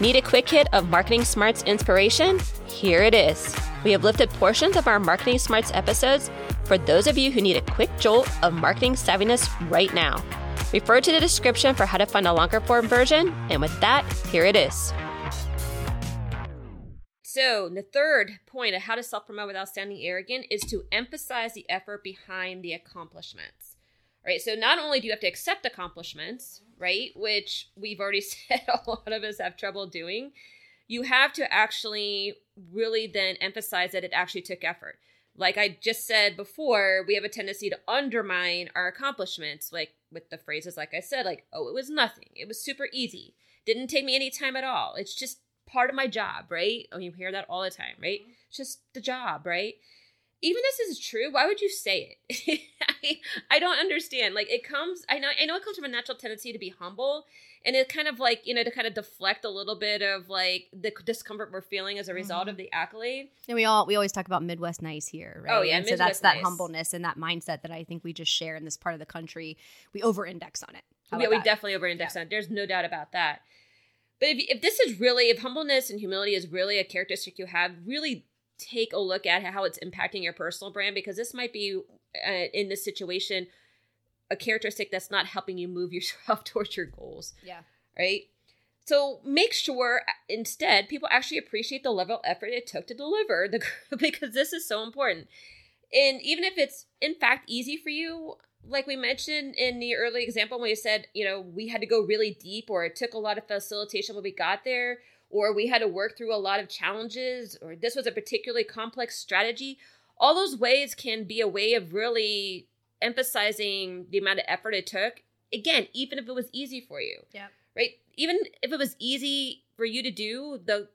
Need a quick hit of Marketing Smarts inspiration? Here it is. We have lifted portions of our Marketing Smarts episodes for those of you who need a quick jolt of marketing savviness right now. Refer to the description for how to find a longer form version. And with that, here it is. So, the third point of how to self promote without sounding arrogant is to emphasize the effort behind the accomplishments. Right? So, not only do you have to accept accomplishments, right, which we've already said a lot of us have trouble doing, you have to actually really then emphasize that it actually took effort. Like I just said before, we have a tendency to undermine our accomplishments, like with the phrases, like I said, like, oh, it was nothing. It was super easy. Didn't take me any time at all. It's just part of my job, right? Oh, you hear that all the time, right? Mm-hmm. It's just the job, right? Even this is true, why would you say it? I, I don't understand. Like it comes, I know, I know it comes from a natural tendency to be humble, and it kind of like you know to kind of deflect a little bit of like the discomfort we're feeling as a result Mhm. of the accolade. And we all we always talk about Midwest nice here, right? Oh, yeah, And so that's Midwest that nice. humbleness and that mindset that I think we just share in this part of the country. We over index on it. How yeah, we that? definitely over index on it. There's no doubt about that. But if, if this is really, if humbleness and humility is really a characteristic you have, really take a look at how it's impacting your personal brand because this might be, uh, in this situation, a characteristic that's not helping you move yourself towards your goals, Yeah. right? So make sure uh, instead people actually appreciate the level of effort it took to deliver the because this is so important. And even if it's in fact easy for you, like we mentioned in the early example when we said, you know, we had to go really deep or it took a lot of facilitation when we got there, or we had to work through a lot of challenges, or this was a particularly complex strategy. All those ways can be a way of really emphasizing the amount of effort it took. Again, even if it was easy for you. Yep. Right? Even if it was easy for you to do, the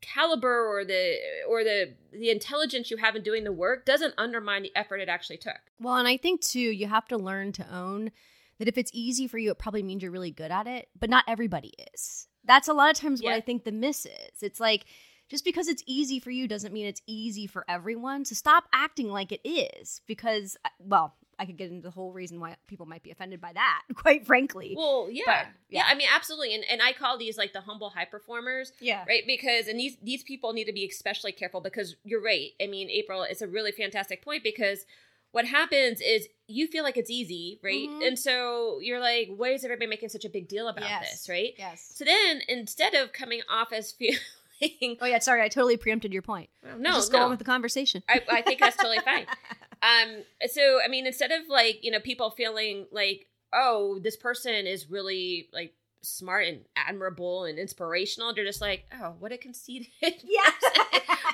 caliber or the or the the intelligence you have in doing the work doesn't undermine the effort it actually took. Well, and I think too, you have to learn to own that if it's easy for you, it probably means you're really good at it, but not everybody is. That's a lot of times what I think the miss is. It's like just because it's easy for you doesn't mean it's easy for everyone. So stop acting like it is because, uh, well, I could get into the whole reason why people might be offended by that, quite frankly. Well, yeah. But, yeah. yeah. I mean absolutely. And and I call these like the humble high performers. yeah. Right? Because and these these people need to be especially careful because you're right. I mean, April, it's a really fantastic point because what happens is you feel like it's easy, right? Mhm. And so you're like, why is everybody making such a big deal about Yes. this, right? Yes. So then instead of coming off as feeling Oh, yeah. Sorry. I totally preempted your point. well, no, just go on with the conversation. I, I think that's totally fine. Um, so I mean, instead of like you know people feeling like, oh, this person is really like smart and admirable and inspirational, they're just like, oh, what a conceited. Yeah.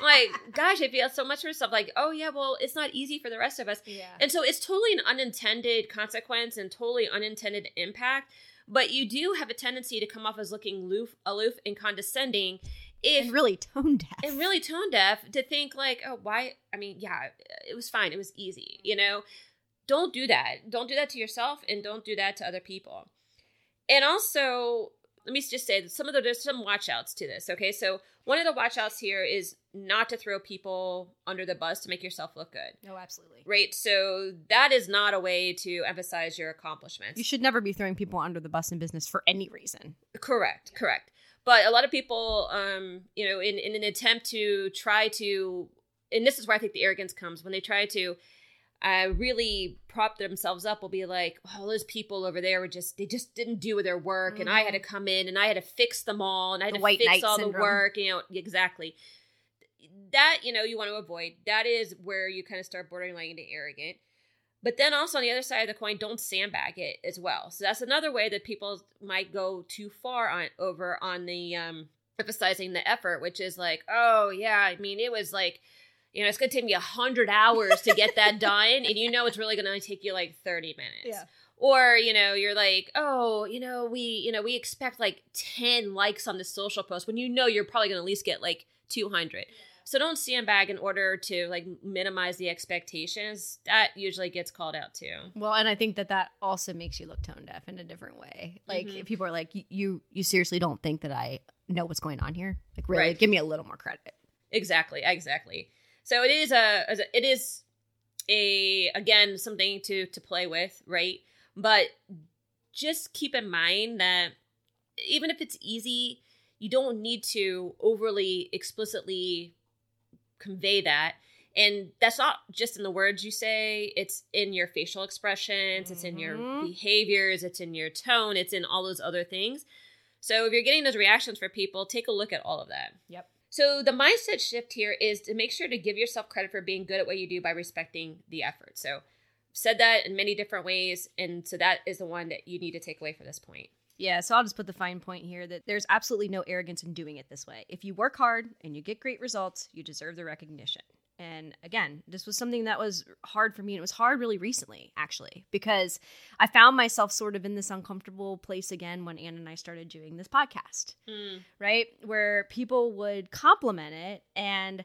like, gosh, I feel so much for myself. Like, oh yeah, well, it's not easy for the rest of us. yeah. And so it's totally an unintended consequence and totally unintended impact. But you do have a tendency to come off as looking aloof, aloof and condescending if and really tone deaf. and really tone deaf to think like oh why i mean yeah it was fine it was easy you know don't do that don't do that to yourself and don't do that to other people and also let me just say that some of the there's some watch outs to this okay so one of the watch outs here is not to throw people under the bus to make yourself look good No, absolutely. right so that is not a way to emphasize your accomplishments You should never be throwing people under the bus in business for any reason. Correct, correct. But a lot of people, um, you know, in, in an attempt to try to, and this is where I think the arrogance comes when they try to uh, really prop themselves up, will be like, oh, those people over there were just, they just didn't do their work, and I had to come in and I had to fix them all, and I had The to fix all the work, you know, exactly. That, you know, you want to avoid. That is where you kind of start bordering like into arrogant. But then also on the other side of the coin, don't sandbag it as well. So that's another way that people might go too far on over on the um emphasizing the effort, which is like, oh yeah, I mean it was like, you know, it's gonna take me a hundred hours to get that done, and you know it's really gonna take you like thirty minutes. Yeah. Or, you know, you're like, oh, you know, we, you know, we expect like 10 likes on the social post when you know you're probably gonna at least get like 200. So don't sandbag in order to like minimize the expectations. That usually gets called out too. Well, and I think that that also makes you look tone deaf in a different way. Like Mhm. if people are like, "You- "You, you seriously don't think that I know what's going on here?" Like, really, Right. give me a little more credit. Exactly, exactly. So it is a, it is a again something to to play with, right? But just keep in mind that even if it's easy, you don't need to overly explicitly convey that. And that's not just in the words you say, it's in your facial expressions, mm-hmm. it's in your Mhm. behaviors, it's in your tone, it's in all those other things. So if you're getting those reactions for people, take a look at all of that. Yep. So the mindset shift here is to make sure to give yourself credit for being good at what you do by respecting the effort. So said that in many different ways and so that is the one that you need to take away for this point. Yeah, so I'll just put the fine point here that there's absolutely no arrogance in doing it this way. If you work hard and you get great results, you deserve the recognition. And again, this was something that was hard for me. And it was hard really recently, actually, because I found myself sort of in this uncomfortable place again when Anne and I started doing this podcast, hmm. right? Where people would compliment it and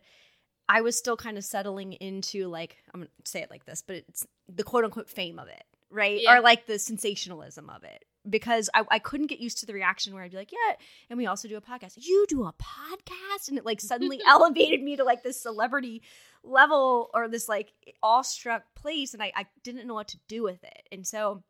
I was still kind of settling into like, I'm going to say it like this, but it's the quote unquote fame of it, right? Yeah. Or like the sensationalism of it. Because I, I couldn't get used to the reaction where I'd be like, yeah, and we also do a podcast. You do a podcast? And it like suddenly elevated me to like this celebrity level or this like awestruck place. And I, I didn't know what to do with it. And so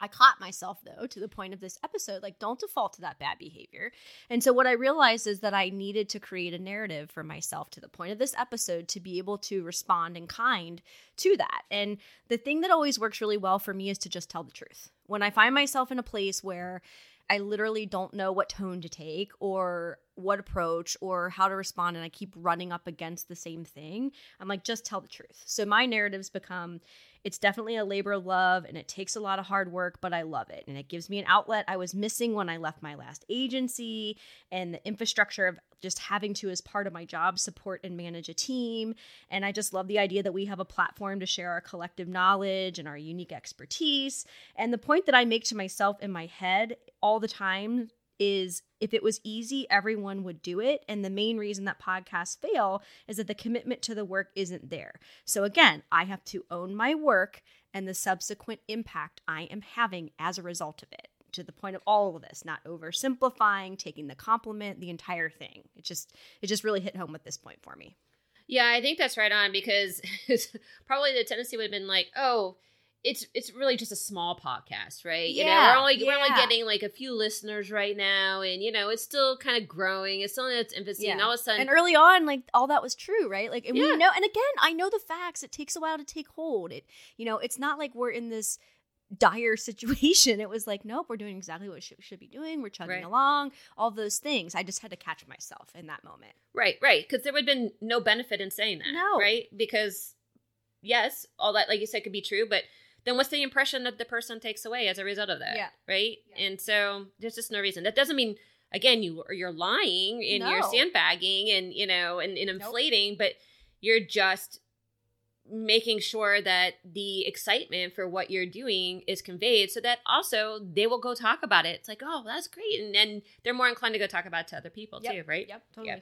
I caught myself though to the point of this episode like don't default to that bad behavior. And so what I realized is that I needed to create a narrative for myself to the point of this episode to be able to respond in kind to that. And the thing that always works really well for me is to just tell the truth. When I find myself in a place where I literally don't know what tone to take or what approach or how to respond and I keep running up against the same thing, I'm like just tell the truth. So my narratives become it's definitely a labor of love and it takes a lot of hard work, but I love it. And it gives me an outlet I was missing when I left my last agency and the infrastructure of just having to, as part of my job, support and manage a team. And I just love the idea that we have a platform to share our collective knowledge and our unique expertise. And the point that I make to myself in my head all the time is if it was easy, everyone would do it. And the main reason that podcasts fail is that the commitment to the work isn't there. So again, I have to own my work and the subsequent impact I am having as a result of it. To the point of all of this, not oversimplifying, taking the compliment, the entire thing. It just it just really hit home at this point for me. Yeah, I think that's right on because probably the tendency would have been like, oh, it's it's really just a small podcast, right? you know, Yeah, we're only we're only getting like a few listeners right now, and you know, it's still kind of growing. It's still in its infancy, and all of a sudden, And early on, like all that was true, right? Like, and Yeah. we know, and again, I know the facts. It takes a while to take hold. It, you know, it's not like we're in this dire situation. It was like, nope, we're doing exactly what we should, should be doing. We're chugging Right. along, all those things. I just had to catch myself in that moment. right, right, because there would have been no benefit in saying that, No. right? Because yes, all that, like you said, could be true, but then what's the impression that the person takes away as a result of that? Yeah. right. Yeah. And so there's just no reason. That doesn't mean. Again, you you're lying and you're sandbagging and you know and, and Nope. inflating, but you're just making sure that the excitement for what you're doing is conveyed so that also they will go talk about it. It's like, oh, that's great. And then they're more inclined to go talk about it to other people Yep. too, right? Yep, totally. Yeah.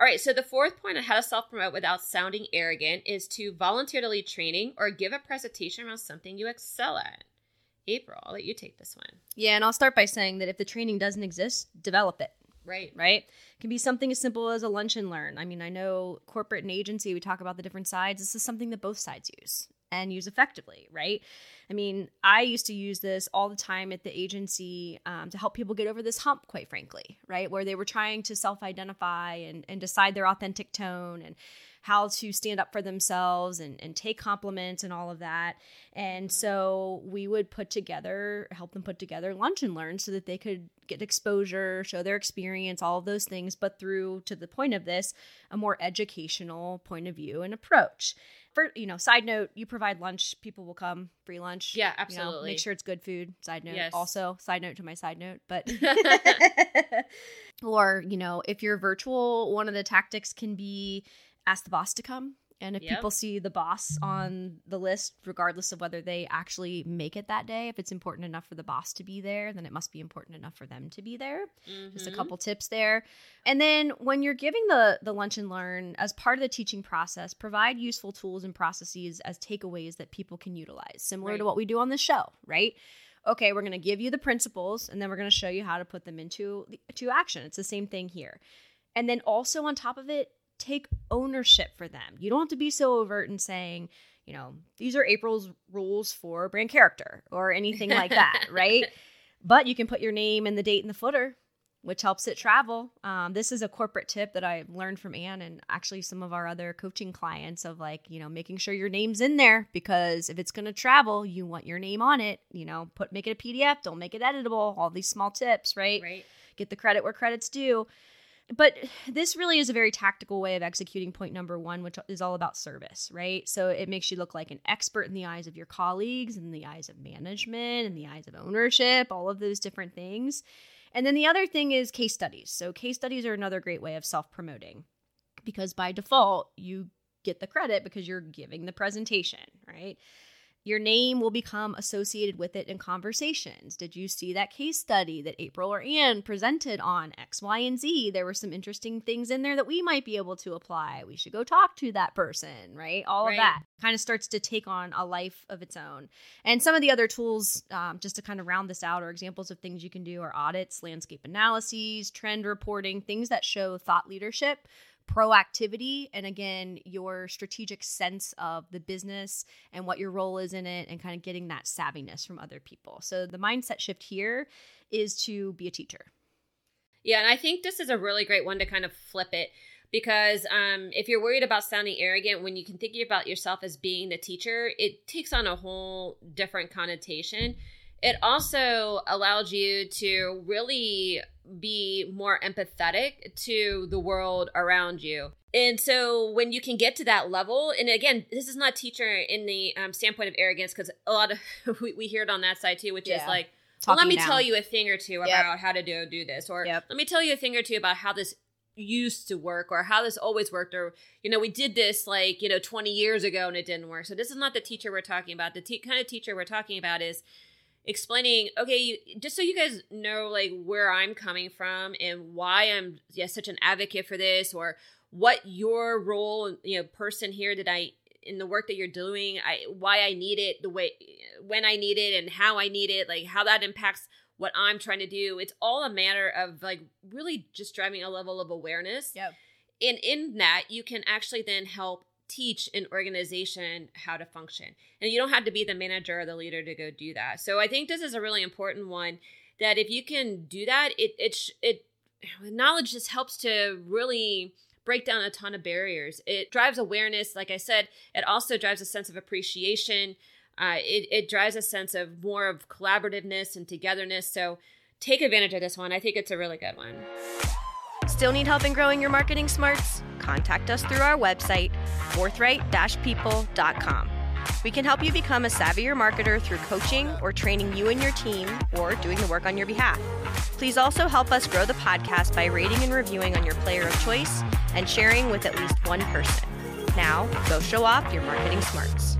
All right. So the fourth point on how to self promote without sounding arrogant is to volunteer to lead training or give a presentation around something you excel at. April, I'll let you take this one. Yeah, and I'll start by saying that if the training doesn't exist, develop it. Right. right? It can be something as simple as a lunch and learn. I mean, I know corporate and agency, we talk about the different sides. This is something that both sides use and use effectively, right? I mean, I used to use this all the time at the agency um, to help people get over this hump, quite frankly, right? Where they were trying to self identify and, and decide their authentic tone and how to stand up for themselves and, and take compliments and all of that. And so we would put together, help them put together lunch and learn so that they could get exposure, show their experience, all of those things, but through to the point of this, a more educational point of view and approach. For you know, side note, you provide lunch, people will come, free lunch. Yeah, You know, absolutely. make sure it's good food. Side note. Yes. Also, side note to my side note, but or, you know, if you're virtual, one of the tactics can be ask the boss to come. And if Yep. people see the boss on the list, regardless of whether they actually make it that day, if it's important enough for the boss to be there, then it must be important enough for them to be there. Just a Mhm. couple tips there. And then when you're giving the the lunch and learn as part of the teaching process, provide useful tools and processes as takeaways that people can utilize, similar Right. to what we do on the show, right? Okay, we're going to give you the principles and then we're going to show you how to put them into to action. It's the same thing here. And then also on top of it, take ownership for them. You don't have to be so overt in saying, you know, these are April's rules for brand character or anything like that, right? But you can put your name and the date in the footer which helps it travel. Um, this is a corporate tip that I learned from Anne and actually some of our other coaching clients of like, you know, making sure your name's in there because if it's going to travel, you want your name on it. You know, put make it a PDF, don't make it editable. All these small tips, right? Right. Get the credit where credit's due. But this really is a very tactical way of executing point number one, which is all about service, right? So it makes you look like an expert in the eyes of your colleagues, in the eyes of management, in the eyes of ownership, all of those different things. And then the other thing is case studies. So case studies are another great way of self promoting because by default, you get the credit because you're giving the presentation, right? Your name will become associated with it in conversations. Did you see that case study that April or Anne presented on X, Y, and Z? There were some interesting things in there that we might be able to apply. We should go talk to that person, right? All Right. of that kind of starts to take on a life of its own. And some of the other tools, um, just to kind of round this out, are examples of things you can do are audits, landscape analyses, trend reporting, things that show thought leadership proactivity and again your strategic sense of the business and what your role is in it and kind of getting that savviness from other people so the mindset shift here is to be a teacher Yeah, and I think this is a really great one to kind of flip it because um, if you're worried about sounding arrogant, when you can think about yourself as being the teacher, it takes on a whole different connotation. It also allows you to really be more empathetic to the world around you. And so when you can get to that level, and again, this is not teacher in the um, standpoint of arrogance, because a lot of we, we hear it on that side too, which is like, well, let me down. tell you a thing or two Yep. about how to do do this, or Yep. let me tell you a thing or two about how this used to work, or how this always worked, or you know, we did this like you know twenty years ago and it didn't work. So this is not the teacher we're talking about. The te- kind of teacher we're talking about is explaining okay you, just so you guys know like where i'm coming from and why i'm yeah, such an advocate for this or what your role you know person here that i in the work that you're doing i why i need it the way when i need it and how i need it like how that impacts what i'm trying to do it's all a matter of like really just driving a level of awareness Yep. and in that you can actually then help teach an organization how to function. And you don't have to be the manager or the leader to go do that. So i think this is a really important one that if you can do that it it it knowledge just helps to really break down a ton of barriers. It drives awareness like i said it also drives a sense of appreciation. Uh, it, it drives a sense of more of collaborativeness and togetherness. So take advantage of this one. I think it's a really good one Still need help in growing your marketing smarts? Contact us through our website, forthright-people.com. We can help you become a savvier marketer through coaching or training you and your team or doing the work on your behalf. Please also help us grow the podcast by rating and reviewing on your player of choice and sharing with at least one person. Now, go show off your marketing smarts.